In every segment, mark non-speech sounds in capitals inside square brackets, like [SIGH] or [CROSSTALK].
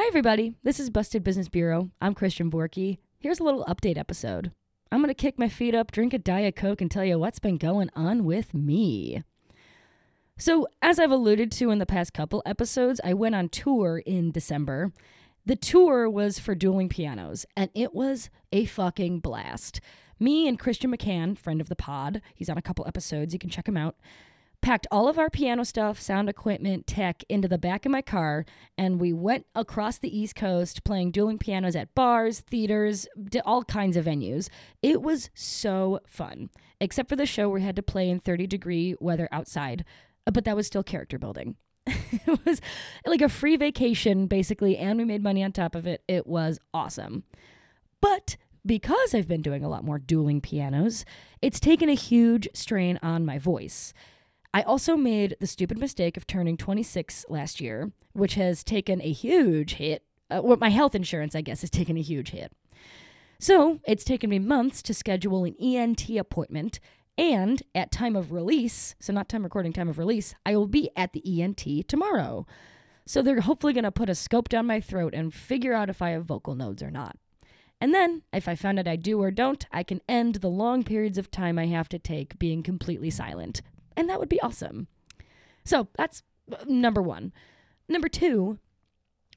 Hi, everybody. This is Busted Business Bureau. I'm Christian Borky. Here's a little update episode. I'm going to kick my feet up, drink a Diet Coke, and tell you what's been going on with me. So, as I've alluded to in the past couple episodes, I went on tour in December. The tour was for dueling pianos, and it was a fucking blast. Me and Christian McCann, friend of the pod, he's on a couple episodes, you can check him out packed all of our piano stuff, sound equipment, tech into the back of my car, and we went across the East Coast playing dueling pianos at bars, theaters, all kinds of venues. It was so fun, except for the show we had to play in 30 degree weather outside, uh, but that was still character building. [LAUGHS] it was like a free vacation, basically, and we made money on top of it. It was awesome. But because I've been doing a lot more dueling pianos, it's taken a huge strain on my voice. I also made the stupid mistake of turning 26 last year, which has taken a huge hit. Uh, well, my health insurance, I guess, has taken a huge hit. So it's taken me months to schedule an ENT appointment. And at time of release, so not time recording, time of release, I will be at the ENT tomorrow. So they're hopefully going to put a scope down my throat and figure out if I have vocal nodes or not. And then, if I find out I do or don't, I can end the long periods of time I have to take being completely silent and that would be awesome. So that's uh, number one. Number two,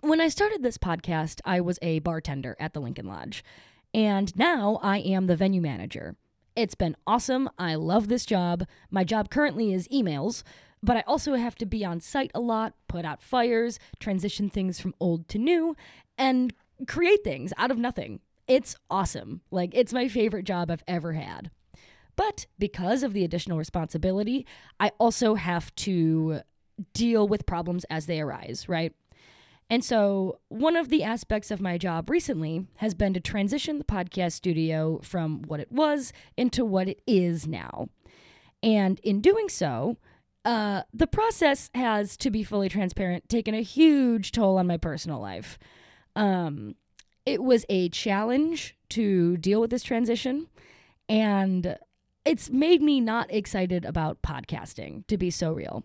when I started this podcast, I was a bartender at the Lincoln Lodge, and now I am the venue manager. It's been awesome. I love this job. My job currently is emails, but I also have to be on site a lot, put out fires, transition things from old to new, and create things out of nothing. It's awesome. Like, it's my favorite job I've ever had. But because of the additional responsibility, I also have to deal with problems as they arise, right? And so, one of the aspects of my job recently has been to transition the podcast studio from what it was into what it is now. And in doing so, uh, the process has, to be fully transparent, taken a huge toll on my personal life. Um, it was a challenge to deal with this transition. And it's made me not excited about podcasting, to be so real.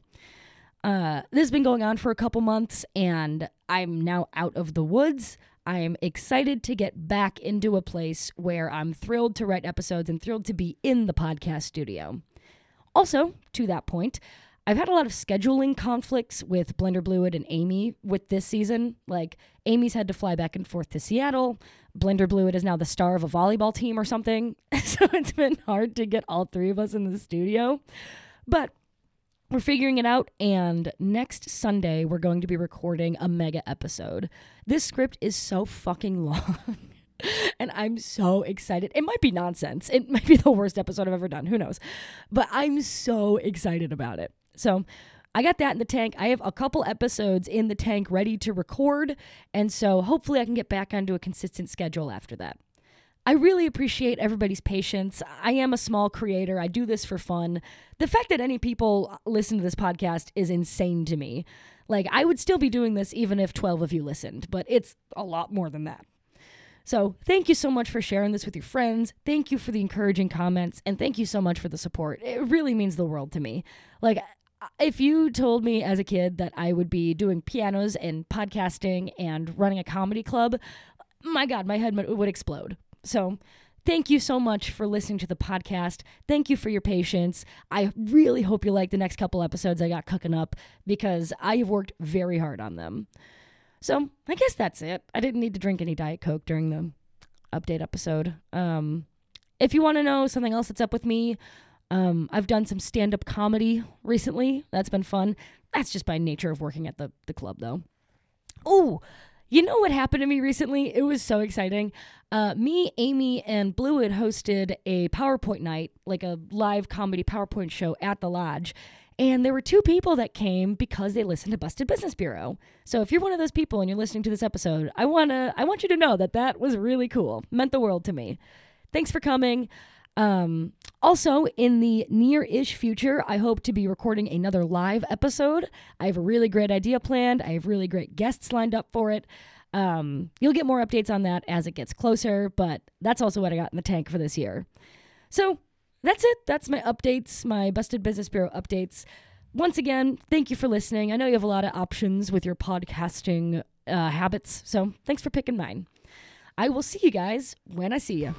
Uh, this has been going on for a couple months, and I'm now out of the woods. I'm excited to get back into a place where I'm thrilled to write episodes and thrilled to be in the podcast studio. Also, to that point, I've had a lot of scheduling conflicts with Blender Bluid and Amy with this season. Like, Amy's had to fly back and forth to Seattle. Blender Bluid is now the star of a volleyball team or something. [LAUGHS] so it's been hard to get all three of us in the studio. But we're figuring it out, and next Sunday, we're going to be recording a mega episode. This script is so fucking long. [LAUGHS] and I'm so excited. It might be nonsense. It might be the worst episode I've ever done. Who knows? But I'm so excited about it. So I got that in the tank. I have a couple episodes in the tank ready to record. And so hopefully I can get back onto a consistent schedule after that. I really appreciate everybody's patience. I am a small creator. I do this for fun. The fact that any people listen to this podcast is insane to me. Like, I would still be doing this even if 12 of you listened, but it's a lot more than that. So, thank you so much for sharing this with your friends. Thank you for the encouraging comments, and thank you so much for the support. It really means the world to me. Like, if you told me as a kid that I would be doing pianos and podcasting and running a comedy club, my God, my head would explode. So, thank you so much for listening to the podcast. Thank you for your patience. I really hope you like the next couple episodes I got cooking up because I have worked very hard on them. So, I guess that's it. I didn't need to drink any Diet Coke during the update episode. Um, if you want to know something else that's up with me, um, I've done some stand up comedy recently. That's been fun. That's just by nature of working at the, the club, though. Oh, you know what happened to me recently? It was so exciting. Uh, me, Amy, and Bluid hosted a PowerPoint night, like a live comedy PowerPoint show at the lodge. And there were two people that came because they listened to Busted Business Bureau. So if you're one of those people and you're listening to this episode, I wanna I want you to know that that was really cool. Meant the world to me. Thanks for coming. Um, also, in the near ish future, I hope to be recording another live episode. I have a really great idea planned, I have really great guests lined up for it. Um, you'll get more updates on that as it gets closer, but that's also what I got in the tank for this year. So that's it. That's my updates, my Busted Business Bureau updates. Once again, thank you for listening. I know you have a lot of options with your podcasting uh, habits. So thanks for picking mine. I will see you guys when I see you.